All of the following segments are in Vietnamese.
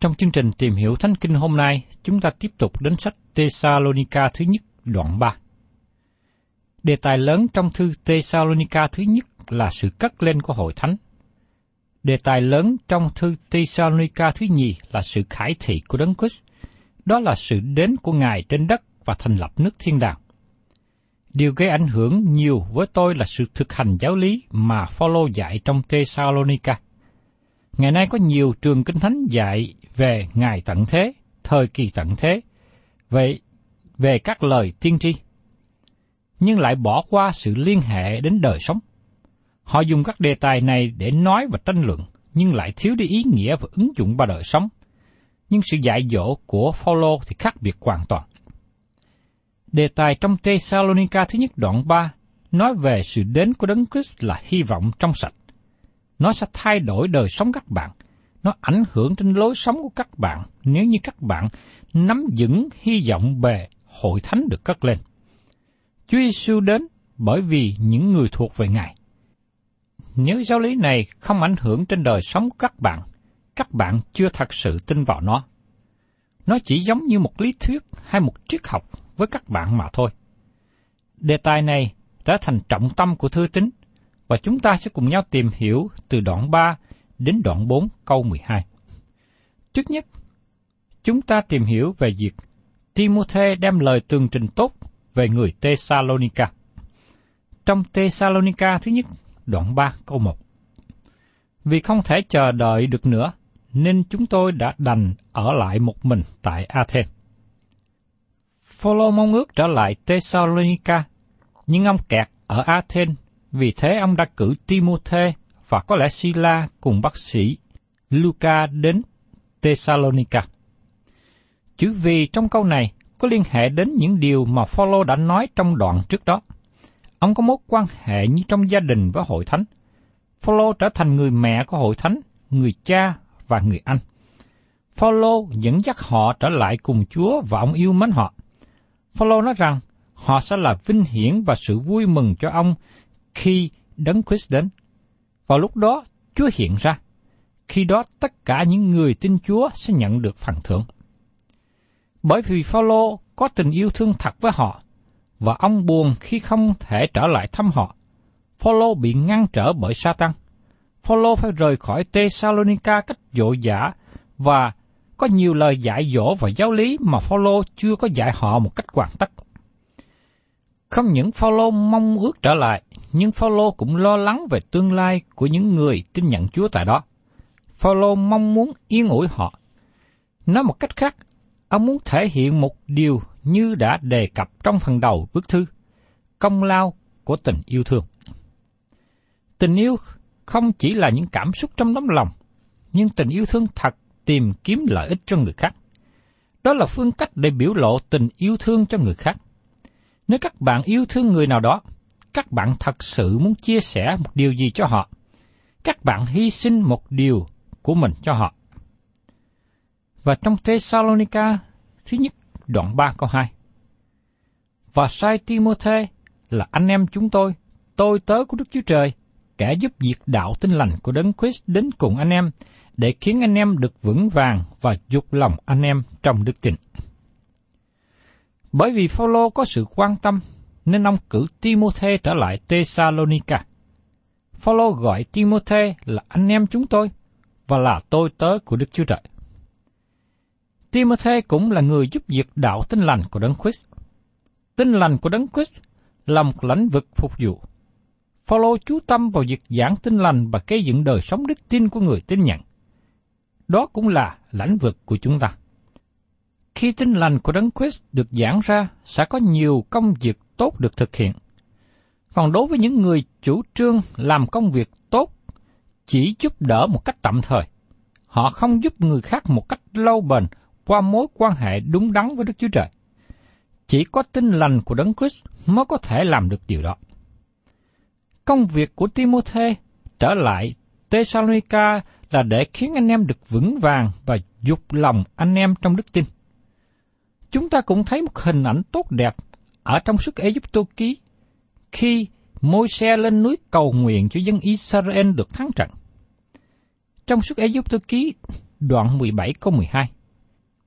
Trong chương trình tìm hiểu Thánh Kinh hôm nay, chúng ta tiếp tục đến sách Thessalonica thứ nhất đoạn 3. Đề tài lớn trong thư Thessalonica thứ nhất là sự cất lên của hội thánh. Đề tài lớn trong thư Thessalonica thứ nhì là sự khải thị của Đấng Christ. Đó là sự đến của Ngài trên đất và thành lập nước thiên đàng. Điều gây ảnh hưởng nhiều với tôi là sự thực hành giáo lý mà Phaolô dạy trong Thessalonica. Ngày nay có nhiều trường kinh thánh dạy về ngày tận thế, thời kỳ tận thế, về, về các lời tiên tri. Nhưng lại bỏ qua sự liên hệ đến đời sống. Họ dùng các đề tài này để nói và tranh luận, nhưng lại thiếu đi ý nghĩa và ứng dụng vào đời sống. Nhưng sự dạy dỗ của Phaolô thì khác biệt hoàn toàn. Đề tài trong Thessalonica thứ nhất đoạn 3 nói về sự đến của Đấng Christ là hy vọng trong sạch. Nó sẽ thay đổi đời sống các bạn. Nó ảnh hưởng trên lối sống của các bạn nếu như các bạn nắm vững hy vọng về hội thánh được cất lên. Chúa Giêsu đến bởi vì những người thuộc về Ngài. Nếu giáo lý này không ảnh hưởng trên đời sống của các bạn, các bạn chưa thật sự tin vào nó. Nó chỉ giống như một lý thuyết hay một triết học với các bạn mà thôi. Đề tài này trở thành trọng tâm của thư tín và chúng ta sẽ cùng nhau tìm hiểu từ đoạn 3 đến đoạn 4 câu 12. Trước nhất, chúng ta tìm hiểu về việc Timothy đem lời tường trình tốt về người Thessalonica. Trong Thessalonica thứ nhất, đoạn 3 câu 1. Vì không thể chờ đợi được nữa, nên chúng tôi đã đành ở lại một mình tại Athens. Phaolô mong ước trở lại Thessalonica, nhưng ông kẹt ở Athens, vì thế ông đã cử Timothy và có lẽ Sila cùng bác sĩ Luca đến Thessalonica. Chữ vì trong câu này có liên hệ đến những điều mà Phaolô đã nói trong đoạn trước đó. Ông có mối quan hệ như trong gia đình với hội thánh. Phaolô trở thành người mẹ của hội thánh, người cha và người anh. Phaolô dẫn dắt họ trở lại cùng Chúa và ông yêu mến họ. Phaolô nói rằng họ sẽ là vinh hiển và sự vui mừng cho ông khi Đấng Christ đến. Vào lúc đó, Chúa hiện ra. Khi đó tất cả những người tin Chúa sẽ nhận được phần thưởng. Bởi vì Phaolô có tình yêu thương thật với họ, và ông buồn khi không thể trở lại thăm họ. Phaolô bị ngăn trở bởi Satan. Phaolô phải rời khỏi Thessalonica cách vội vã và có nhiều lời dạy dỗ và giáo lý mà Phaolô chưa có dạy họ một cách hoàn tất. Không những Phaolô mong ước trở lại, nhưng Phaolô cũng lo lắng về tương lai của những người tin nhận Chúa tại đó. Phaolô mong muốn yên ủi họ. Nói một cách khác, ông muốn thể hiện một điều như đã đề cập trong phần đầu bức thư, công lao của tình yêu thương. Tình yêu không chỉ là những cảm xúc trong tấm lòng, nhưng tình yêu thương thật tìm kiếm lợi ích cho người khác. Đó là phương cách để biểu lộ tình yêu thương cho người khác. Nếu các bạn yêu thương người nào đó, các bạn thật sự muốn chia sẻ một điều gì cho họ. Các bạn hy sinh một điều của mình cho họ. Và trong Thessalonica thứ nhất đoạn 3 câu 2. Và sai Timothy là anh em chúng tôi, tôi tớ của Đức Chúa Trời, kẻ giúp việc đạo tinh lành của Đấng Christ đến cùng anh em, để khiến anh em được vững vàng và dục lòng anh em trong đức tin. Bởi vì Phaolô có sự quan tâm, nên ông cử Timothy trở lại Thessalonica. Phaolô gọi Timothy là anh em chúng tôi và là tôi tớ của Đức Chúa Trời. Timothy cũng là người giúp việc đạo tinh lành của Đấng Christ. Tinh lành của Đấng Christ là một lĩnh vực phục vụ. Phaolô chú tâm vào việc giảng tinh lành và xây dựng đời sống đức tin của người tin nhận. Đó cũng là lãnh vực của chúng ta. Khi tin lành của Đấng Christ được giảng ra, sẽ có nhiều công việc tốt được thực hiện. Còn đối với những người chủ trương làm công việc tốt, chỉ giúp đỡ một cách tạm thời, họ không giúp người khác một cách lâu bền qua mối quan hệ đúng đắn với Đức Chúa Trời. Chỉ có tin lành của Đấng Christ mới có thể làm được điều đó. Công việc của Timothy trở lại Thessalonica là để khiến anh em được vững vàng và dục lòng anh em trong đức tin. Chúng ta cũng thấy một hình ảnh tốt đẹp ở trong sức Egypto ký khi môi xe lên núi cầu nguyện cho dân Israel được thắng trận. Trong sức Egypto ký đoạn 17 câu 12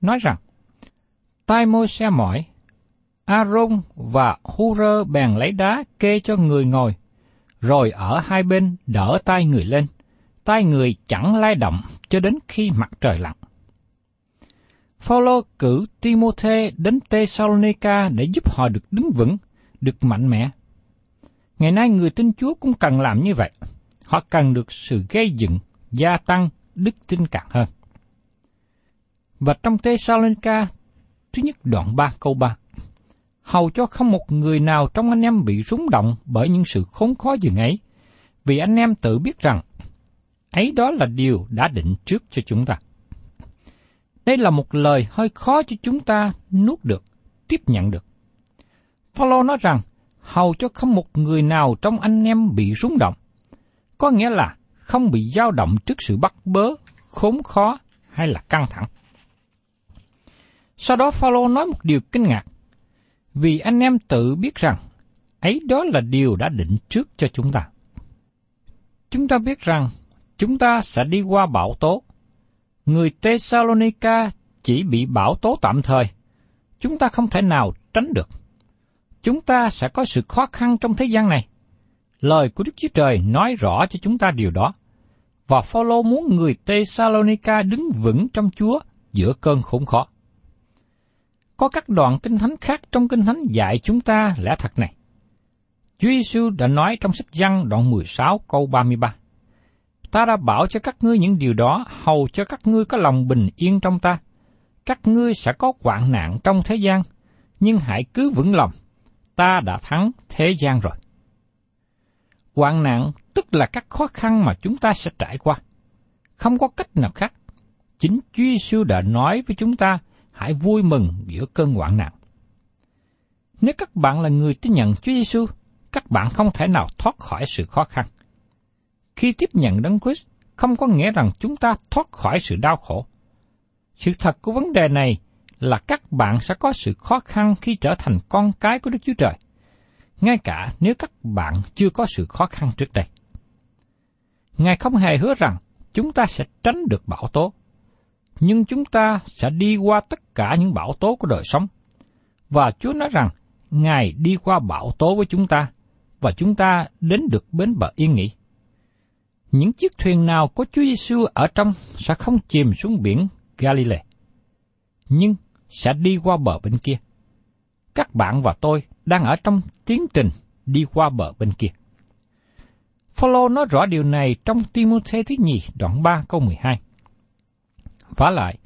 nói rằng tay môi xe mỏi Aaron và Hurơ bèn lấy đá kê cho người ngồi, rồi ở hai bên đỡ tay người lên, tay người chẳng lay động cho đến khi mặt trời lặn. Phaolô cử Timôthê đến Thessalonica để giúp họ được đứng vững, được mạnh mẽ. Ngày nay người tin Chúa cũng cần làm như vậy. Họ cần được sự gây dựng, gia tăng đức tin càng hơn. Và trong Thessalonica thứ nhất đoạn 3 câu 3 hầu cho không một người nào trong anh em bị rúng động bởi những sự khốn khó dường ấy, vì anh em tự biết rằng ấy đó là điều đã định trước cho chúng ta. Đây là một lời hơi khó cho chúng ta nuốt được, tiếp nhận được. Paulo nói rằng, hầu cho không một người nào trong anh em bị rúng động, có nghĩa là không bị dao động trước sự bắt bớ, khốn khó hay là căng thẳng. Sau đó Phaolô nói một điều kinh ngạc, vì anh em tự biết rằng ấy đó là điều đã định trước cho chúng ta. Chúng ta biết rằng chúng ta sẽ đi qua bão tố. Người Thessalonica chỉ bị bão tố tạm thời. Chúng ta không thể nào tránh được. Chúng ta sẽ có sự khó khăn trong thế gian này. Lời của Đức Chúa Trời nói rõ cho chúng ta điều đó. Và Phaolô muốn người Thessalonica đứng vững trong Chúa giữa cơn khủng khó. Có các đoạn kinh thánh khác trong kinh thánh dạy chúng ta lẽ thật này. Chúa Giêsu đã nói trong sách Giăng đoạn 16 câu 33. Ta đã bảo cho các ngươi những điều đó hầu cho các ngươi có lòng bình yên trong ta. Các ngươi sẽ có hoạn nạn trong thế gian, nhưng hãy cứ vững lòng, ta đã thắng thế gian rồi. Hoạn nạn tức là các khó khăn mà chúng ta sẽ trải qua. Không có cách nào khác. Chính Chúa Giêsu đã nói với chúng ta hãy vui mừng giữa cơn hoạn nạn. Nếu các bạn là người tin nhận Chúa Giêsu, các bạn không thể nào thoát khỏi sự khó khăn. Khi tiếp nhận Đấng Christ không có nghĩa rằng chúng ta thoát khỏi sự đau khổ. Sự thật của vấn đề này là các bạn sẽ có sự khó khăn khi trở thành con cái của Đức Chúa Trời, ngay cả nếu các bạn chưa có sự khó khăn trước đây. Ngài không hề hứa rằng chúng ta sẽ tránh được bão tố, nhưng chúng ta sẽ đi qua tất cả những bão tố của đời sống. Và Chúa nói rằng, Ngài đi qua bão tố với chúng ta, và chúng ta đến được bến bờ yên nghỉ. Những chiếc thuyền nào có Chúa Giêsu ở trong sẽ không chìm xuống biển Galilee. Nhưng sẽ đi qua bờ bên kia. Các bạn và tôi đang ở trong tiến trình đi qua bờ bên kia. Phaolô nói rõ điều này trong Timôthê thứ nhì đoạn 3 câu 12. Vả lại,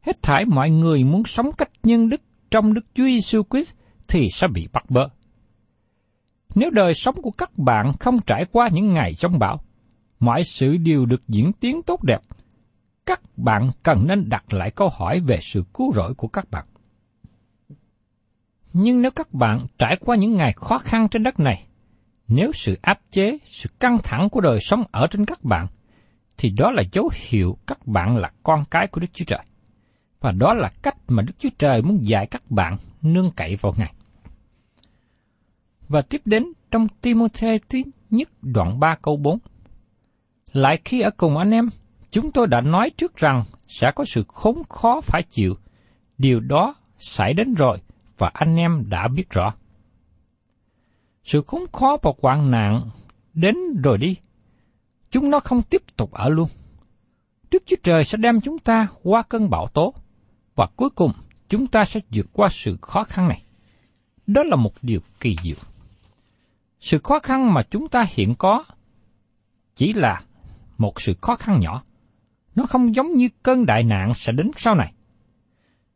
hết thảy mọi người muốn sống cách nhân đức trong Đức Chúa Giêsu Christ thì sẽ bị bắt bớ. Nếu đời sống của các bạn không trải qua những ngày trong bão, mọi sự đều được diễn tiến tốt đẹp, các bạn cần nên đặt lại câu hỏi về sự cứu rỗi của các bạn. Nhưng nếu các bạn trải qua những ngày khó khăn trên đất này, nếu sự áp chế, sự căng thẳng của đời sống ở trên các bạn, thì đó là dấu hiệu các bạn là con cái của Đức Chúa Trời. Và đó là cách mà Đức Chúa Trời muốn dạy các bạn nương cậy vào Ngài. Và tiếp đến trong Timothy thứ nhất đoạn 3 câu 4. Lại khi ở cùng anh em, chúng tôi đã nói trước rằng sẽ có sự khốn khó phải chịu. Điều đó xảy đến rồi và anh em đã biết rõ. Sự khốn khó và hoạn nạn đến rồi đi. Chúng nó không tiếp tục ở luôn. Đức Chúa Trời sẽ đem chúng ta qua cơn bão tố, và cuối cùng chúng ta sẽ vượt qua sự khó khăn này. Đó là một điều kỳ diệu. Sự khó khăn mà chúng ta hiện có chỉ là một sự khó khăn nhỏ. Nó không giống như cơn đại nạn sẽ đến sau này.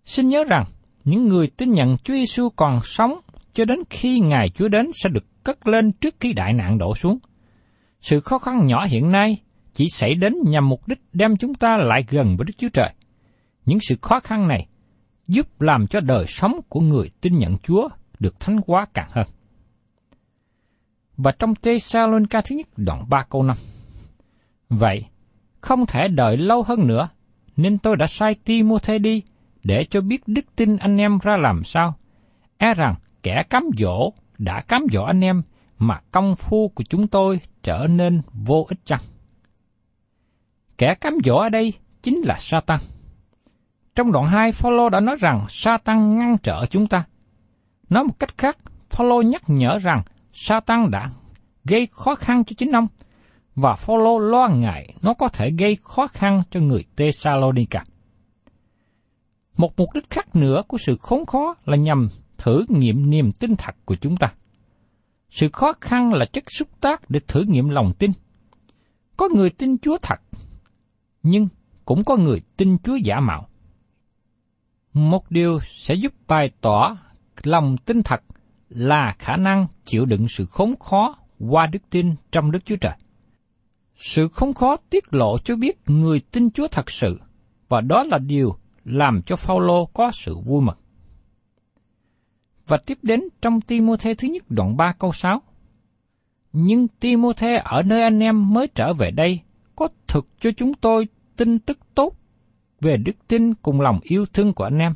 Xin nhớ rằng, những người tin nhận Chúa Giêsu còn sống cho đến khi ngài Chúa đến sẽ được cất lên trước khi đại nạn đổ xuống. Sự khó khăn nhỏ hiện nay chỉ xảy đến nhằm mục đích đem chúng ta lại gần với Đức Chúa Trời. Những sự khó khăn này giúp làm cho đời sống của người tin nhận Chúa được thánh hóa càng hơn. Và trong Thessalonica thứ nhất đoạn 3 câu 5. Vậy, không thể đợi lâu hơn nữa, nên tôi đã sai Timothy đi để cho biết đức tin anh em ra làm sao. E rằng kẻ cám dỗ đã cám dỗ anh em mà công phu của chúng tôi trở nên vô ích chăng? Kẻ cám dỗ ở đây chính là Satan. Trong đoạn 2, Phaolô đã nói rằng Satan ngăn trở chúng ta. Nói một cách khác, Phaolô nhắc nhở rằng Satan đã gây khó khăn cho chính ông, và Phaolô lo ngại nó có thể gây khó khăn cho người Tesalonica. Một mục đích khác nữa của sự khốn khó là nhằm thử nghiệm niềm tin thật của chúng ta. Sự khó khăn là chất xúc tác để thử nghiệm lòng tin. Có người tin Chúa thật, nhưng cũng có người tin Chúa giả mạo. Một điều sẽ giúp bày tỏ lòng tin thật là khả năng chịu đựng sự khốn khó qua đức tin trong Đức Chúa Trời. Sự không khó tiết lộ cho biết người tin Chúa thật sự, và đó là điều làm cho Phaolô có sự vui mừng. Và tiếp đến trong Timôthê thứ nhất đoạn 3 câu 6. Nhưng Timôthê ở nơi anh em mới trở về đây có thực cho chúng tôi tin tức tốt về đức tin cùng lòng yêu thương của anh em.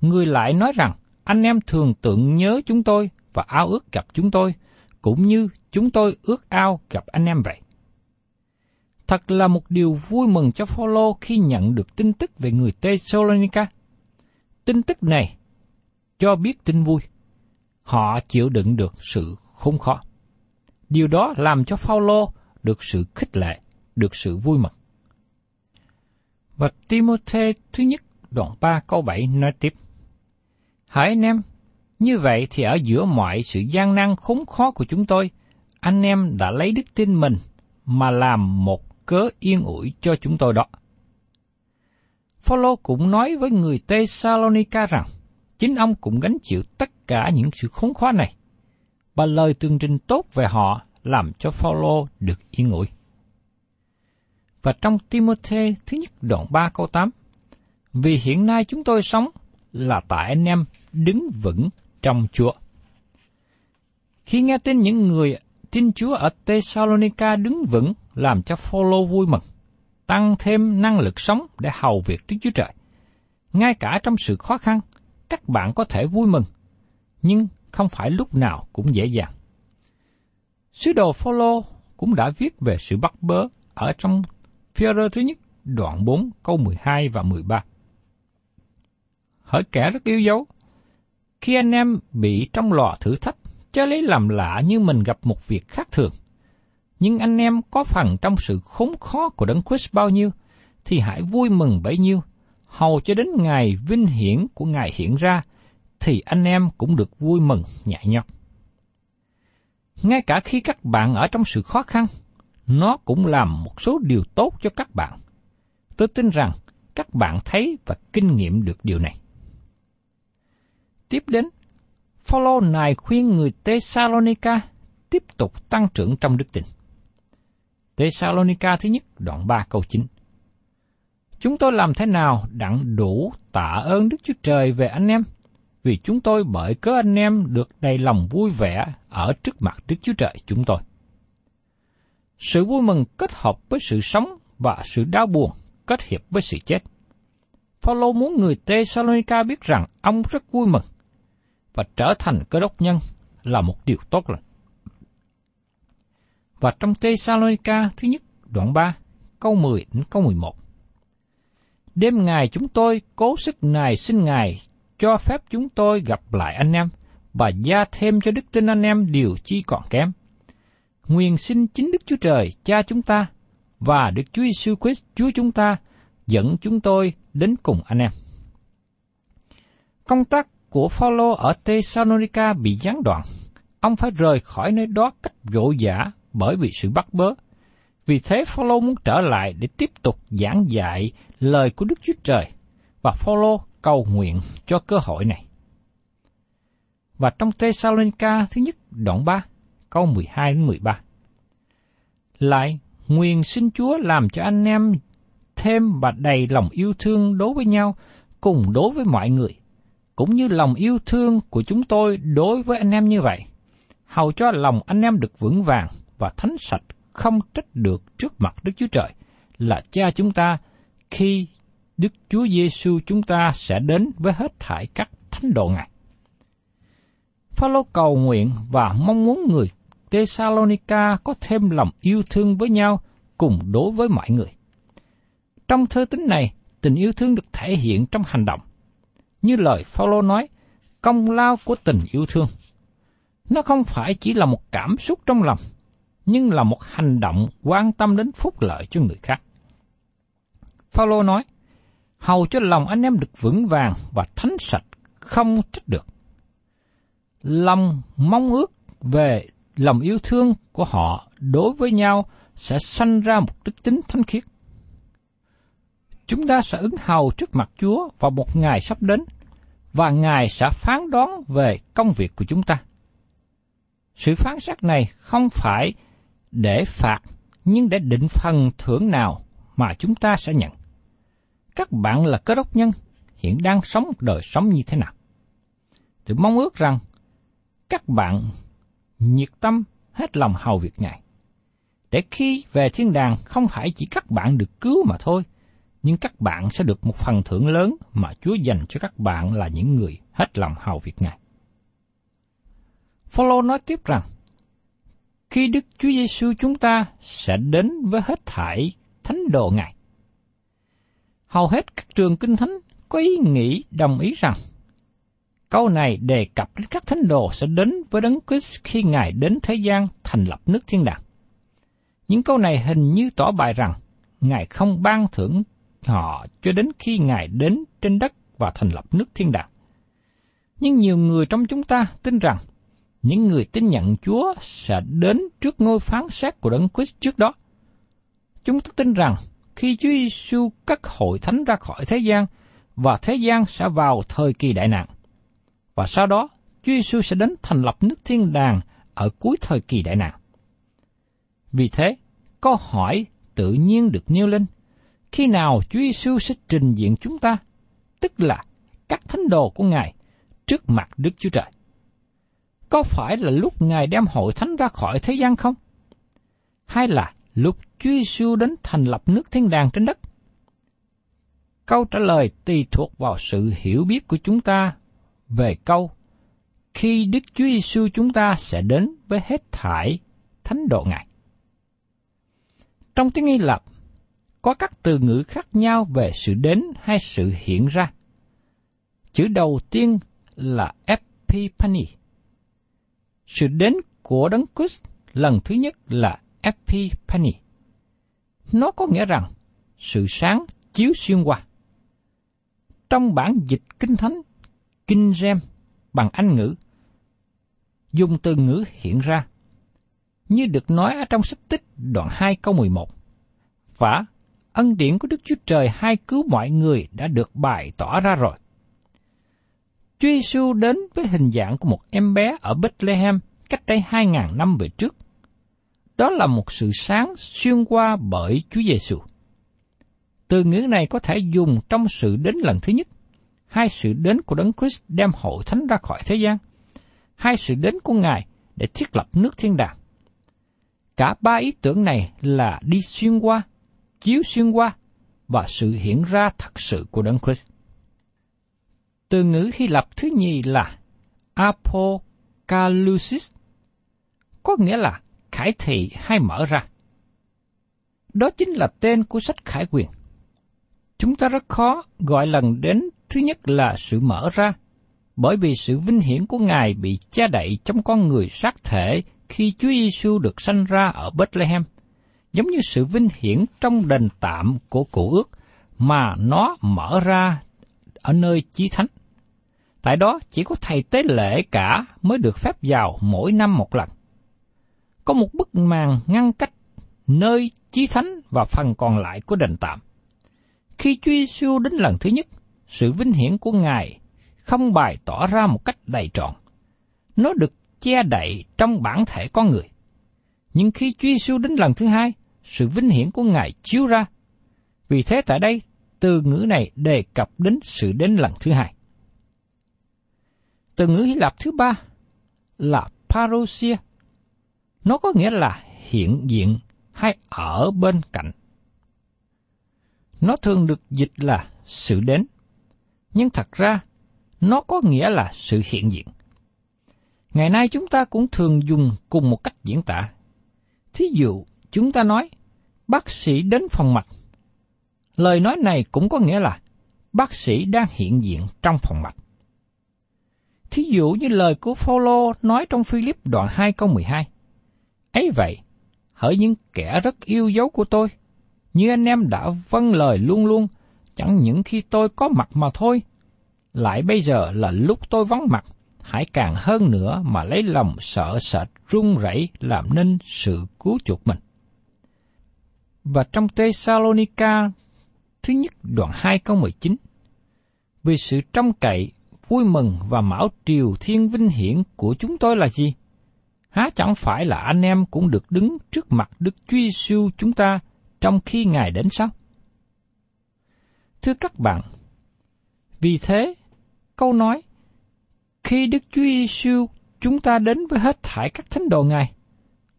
Người lại nói rằng anh em thường tưởng nhớ chúng tôi và ao ước gặp chúng tôi, cũng như chúng tôi ước ao gặp anh em vậy. Thật là một điều vui mừng cho Phaolô khi nhận được tin tức về người Thessalonica. Tin tức này cho biết tin vui. Họ chịu đựng được sự khốn khó. Điều đó làm cho Phaolô được sự khích lệ, được sự vui mừng. Và Timothy thứ nhất đoạn 3 câu 7 nói tiếp. Hỡi anh em, như vậy thì ở giữa mọi sự gian nan khốn khó của chúng tôi, anh em đã lấy đức tin mình mà làm một cớ yên ủi cho chúng tôi đó. Phaolô cũng nói với người Thessalonica rằng, chính ông cũng gánh chịu tất cả những sự khốn khó này. Và lời tường trình tốt về họ làm cho Phaolô được yên ủi. Và trong Timothy thứ nhất đoạn 3 câu 8, Vì hiện nay chúng tôi sống là tại anh em đứng vững trong Chúa. Khi nghe tin những người tin Chúa ở Thessalonica đứng vững làm cho Phaolô vui mừng, tăng thêm năng lực sống để hầu việc Đức Chúa Trời. Ngay cả trong sự khó khăn, các bạn có thể vui mừng, nhưng không phải lúc nào cũng dễ dàng. Sứ đồ Phaolô cũng đã viết về sự bắt bớ ở trong phía thứ nhất đoạn 4 câu 12 và 13. Hỡi kẻ rất yêu dấu, khi anh em bị trong lò thử thách, chớ lấy làm lạ như mình gặp một việc khác thường. Nhưng anh em có phần trong sự khốn khó của Đấng Christ bao nhiêu, thì hãy vui mừng bấy nhiêu, hầu cho đến ngày vinh hiển của Ngài hiện ra, thì anh em cũng được vui mừng nhẹ nhọc. Ngay cả khi các bạn ở trong sự khó khăn, nó cũng làm một số điều tốt cho các bạn. Tôi tin rằng các bạn thấy và kinh nghiệm được điều này. Tiếp đến, Phaolô này khuyên người Thessalonica tiếp tục tăng trưởng trong đức tin. Thessalonica thứ nhất, đoạn 3 câu 9 Chúng tôi làm thế nào đặng đủ tạ ơn Đức Chúa Trời về anh em? Vì chúng tôi bởi cớ anh em được đầy lòng vui vẻ ở trước mặt Đức Chúa Trời chúng tôi. Sự vui mừng kết hợp với sự sống và sự đau buồn kết hiệp với sự chết. Phaolô muốn người Thessalonica biết rằng ông rất vui mừng và trở thành cơ đốc nhân là một điều tốt lành. Và trong Thessalonica thứ nhất đoạn 3 câu 10 đến câu 11. Đêm ngày chúng tôi cố sức nài xin Ngài cho phép chúng tôi gặp lại anh em và gia thêm cho đức tin anh em điều chi còn kém. Nguyện xin chính Đức Chúa Trời, Cha chúng ta, và Đức Chúa Giêsu Christ Chúa chúng ta dẫn chúng tôi đến cùng anh em. Công tác của Phaolô ở Thessalonica bị gián đoạn. Ông phải rời khỏi nơi đó cách vội vã bởi vì sự bắt bớ. Vì thế Phaolô muốn trở lại để tiếp tục giảng dạy lời của Đức Chúa Trời và Phaolô cầu nguyện cho cơ hội này. Và trong Thessalonica thứ nhất đoạn 3, câu 12 đến 13. Lại, nguyện xin Chúa làm cho anh em thêm và đầy lòng yêu thương đối với nhau cùng đối với mọi người, cũng như lòng yêu thương của chúng tôi đối với anh em như vậy, hầu cho lòng anh em được vững vàng và thánh sạch không trách được trước mặt Đức Chúa Trời là cha chúng ta khi Đức Chúa Giêsu chúng ta sẽ đến với hết thảy các thánh đồ Ngài. Phaolô cầu nguyện và mong muốn người Thessalonica có thêm lòng yêu thương với nhau cùng đối với mọi người. Trong thơ tính này, tình yêu thương được thể hiện trong hành động. Như lời Phaolô nói, công lao của tình yêu thương. Nó không phải chỉ là một cảm xúc trong lòng, nhưng là một hành động quan tâm đến phúc lợi cho người khác. Phaolô nói, hầu cho lòng anh em được vững vàng và thánh sạch, không trách được. Lòng mong ước về lòng yêu thương của họ đối với nhau sẽ sanh ra một đức tính thánh khiết. Chúng ta sẽ ứng hầu trước mặt Chúa vào một ngày sắp đến, và Ngài sẽ phán đoán về công việc của chúng ta. Sự phán xét này không phải để phạt, nhưng để định phần thưởng nào mà chúng ta sẽ nhận. Các bạn là cơ đốc nhân, hiện đang sống một đời sống như thế nào? Tôi mong ước rằng các bạn nhiệt tâm hết lòng hầu việc Ngài. Để khi về thiên đàng không phải chỉ các bạn được cứu mà thôi, nhưng các bạn sẽ được một phần thưởng lớn mà Chúa dành cho các bạn là những người hết lòng hầu việc Ngài. Phaolô nói tiếp rằng, khi Đức Chúa Giêsu chúng ta sẽ đến với hết thảy thánh đồ Ngài. Hầu hết các trường kinh thánh có ý nghĩ đồng ý rằng, câu này đề cập đến các thánh đồ sẽ đến với Đấng Christ khi Ngài đến thế gian thành lập nước thiên đàng. Những câu này hình như tỏ bài rằng Ngài không ban thưởng họ cho đến khi Ngài đến trên đất và thành lập nước thiên đàng. Nhưng nhiều người trong chúng ta tin rằng những người tin nhận Chúa sẽ đến trước ngôi phán xét của Đấng Christ trước đó. Chúng ta tin rằng khi Chúa Giêsu cắt hội thánh ra khỏi thế gian và thế gian sẽ vào thời kỳ đại nạn. Và sau đó, Chúa Giêsu sẽ đến thành lập nước thiên đàng ở cuối thời kỳ đại nạn. Vì thế, câu hỏi tự nhiên được nêu lên, khi nào Chúa Giêsu sẽ trình diện chúng ta, tức là các thánh đồ của Ngài trước mặt Đức Chúa Trời? Có phải là lúc Ngài đem hội thánh ra khỏi thế gian không? Hay là lúc Chúa Giêsu đến thành lập nước thiên đàng trên đất? Câu trả lời tùy thuộc vào sự hiểu biết của chúng ta về câu khi Đức Chúa Giêsu chúng ta sẽ đến với hết thải thánh độ Ngài. Trong tiếng Hy Lạp, có các từ ngữ khác nhau về sự đến hay sự hiện ra. Chữ đầu tiên là Epiphany. Sự đến của Đấng Christ lần thứ nhất là Epiphany. Nó có nghĩa rằng sự sáng chiếu xuyên qua. Trong bản dịch Kinh Thánh, Kinh Gem bằng Anh ngữ, dùng từ ngữ hiện ra, như được nói ở trong sách tích đoạn 2 câu 11. Và ân điển của Đức Chúa Trời hai cứu mọi người đã được bày tỏ ra rồi. Chúa Giêsu đến với hình dạng của một em bé ở Bethlehem cách đây 2.000 năm về trước. Đó là một sự sáng xuyên qua bởi Chúa Giêsu. Từ ngữ này có thể dùng trong sự đến lần thứ nhất, hai sự đến của Đấng Christ đem hội thánh ra khỏi thế gian, hai sự đến của Ngài để thiết lập nước thiên đàng. Cả ba ý tưởng này là đi xuyên qua, chiếu xuyên qua và sự hiện ra thật sự của Đấng Christ. Từ ngữ Hy Lạp thứ nhì là apocalypsis, có nghĩa là khải thị hay mở ra. Đó chính là tên của sách khải quyền. Chúng ta rất khó gọi lần đến thứ nhất là sự mở ra, bởi vì sự vinh hiển của Ngài bị che đậy trong con người xác thể khi Chúa Giêsu được sanh ra ở Bethlehem, giống như sự vinh hiển trong đền tạm của cụ ước mà nó mở ra ở nơi chí thánh. Tại đó chỉ có thầy tế lễ cả mới được phép vào mỗi năm một lần. Có một bức màn ngăn cách nơi chí thánh và phần còn lại của đền tạm. Khi Chúa Giêsu đến lần thứ nhất, sự vinh hiển của Ngài không bày tỏ ra một cách đầy trọn. Nó được che đậy trong bản thể con người. Nhưng khi Chúa Giêsu đến lần thứ hai, sự vinh hiển của Ngài chiếu ra. Vì thế tại đây, từ ngữ này đề cập đến sự đến lần thứ hai. Từ ngữ Hy Lạp thứ ba là parousia. Nó có nghĩa là hiện diện hay ở bên cạnh. Nó thường được dịch là sự đến, nhưng thật ra nó có nghĩa là sự hiện diện. Ngày nay chúng ta cũng thường dùng cùng một cách diễn tả. Thí dụ, chúng ta nói, bác sĩ đến phòng mạch. Lời nói này cũng có nghĩa là, bác sĩ đang hiện diện trong phòng mạch. Thí dụ như lời của Phaolô nói trong Philip đoạn 2 câu 12. Ấy vậy, hỡi những kẻ rất yêu dấu của tôi, như anh em đã vâng lời luôn luôn, chẳng những khi tôi có mặt mà thôi, lại bây giờ là lúc tôi vắng mặt, hãy càng hơn nữa mà lấy lòng sợ sệt run rẩy làm nên sự cứu chuộc mình. Và trong Thessalonica thứ nhất đoạn 2 câu 19, vì sự trông cậy, vui mừng và mão triều thiên vinh hiển của chúng tôi là gì? Há chẳng phải là anh em cũng được đứng trước mặt Đức Chúa Giêsu chúng ta trong khi Ngài đến sao? Thưa các bạn, vì thế, câu nói khi Đức Chúa Giêsu chúng ta đến với hết thải các thánh đồ Ngài,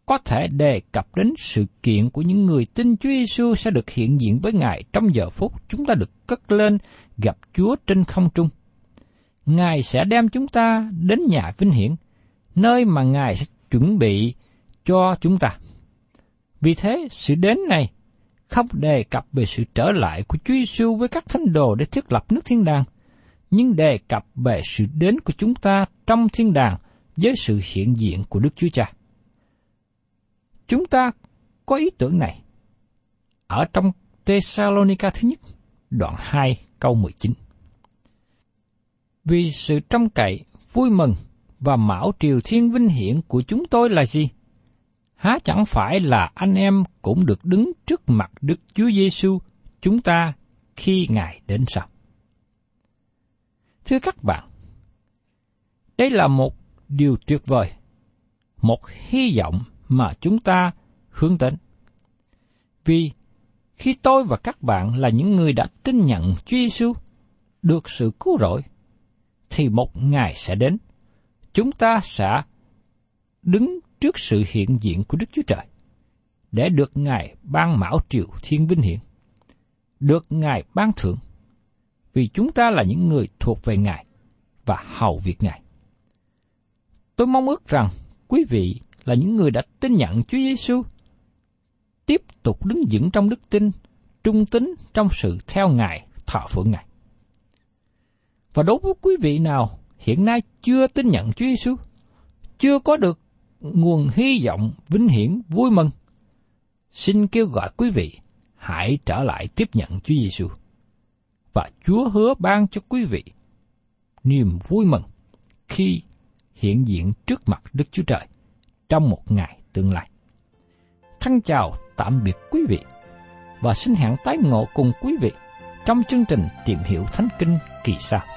có thể đề cập đến sự kiện của những người tin Chúa Giêsu sẽ được hiện diện với Ngài trong giờ phút chúng ta được cất lên gặp Chúa trên không trung. Ngài sẽ đem chúng ta đến nhà vinh hiển, nơi mà Ngài sẽ chuẩn bị cho chúng ta. Vì thế, sự đến này không đề cập về sự trở lại của Chúa Giêsu với các thánh đồ để thiết lập nước thiên đàng, nhưng đề cập về sự đến của chúng ta trong thiên đàng với sự hiện diện của Đức Chúa Cha. Chúng ta có ý tưởng này ở trong Thessalonica thứ nhất, đoạn 2 câu 19. Vì sự trông cậy, vui mừng và mão triều thiên vinh hiển của chúng tôi là gì? Há chẳng phải là anh em cũng được đứng trước mặt Đức Chúa Giêsu chúng ta khi Ngài đến sao? Thưa các bạn, đây là một điều tuyệt vời, một hy vọng mà chúng ta hướng đến. Vì khi tôi và các bạn là những người đã tin nhận Chúa Giêsu được sự cứu rỗi, thì một ngày sẽ đến, chúng ta sẽ đứng trước sự hiện diện của Đức Chúa Trời, để được Ngài ban mão triệu thiên vinh hiển, được Ngài ban thưởng, vì chúng ta là những người thuộc về Ngài và hầu việc Ngài. Tôi mong ước rằng quý vị là những người đã tin nhận Chúa Giêsu, tiếp tục đứng vững trong đức tin, trung tín trong sự theo Ngài, thọ phượng Ngài. Và đối với quý vị nào hiện nay chưa tin nhận Chúa Giêsu, chưa có được nguồn hy vọng vinh hiển vui mừng, xin kêu gọi quý vị hãy trở lại tiếp nhận Chúa Giêsu. và Chúa hứa ban cho quý vị niềm vui mừng khi hiện diện trước mặt Đức Chúa Trời trong một ngày tương lai. Thân chào tạm biệt quý vị và xin hẹn tái ngộ cùng quý vị trong chương trình tìm hiểu Thánh Kinh kỳ sau.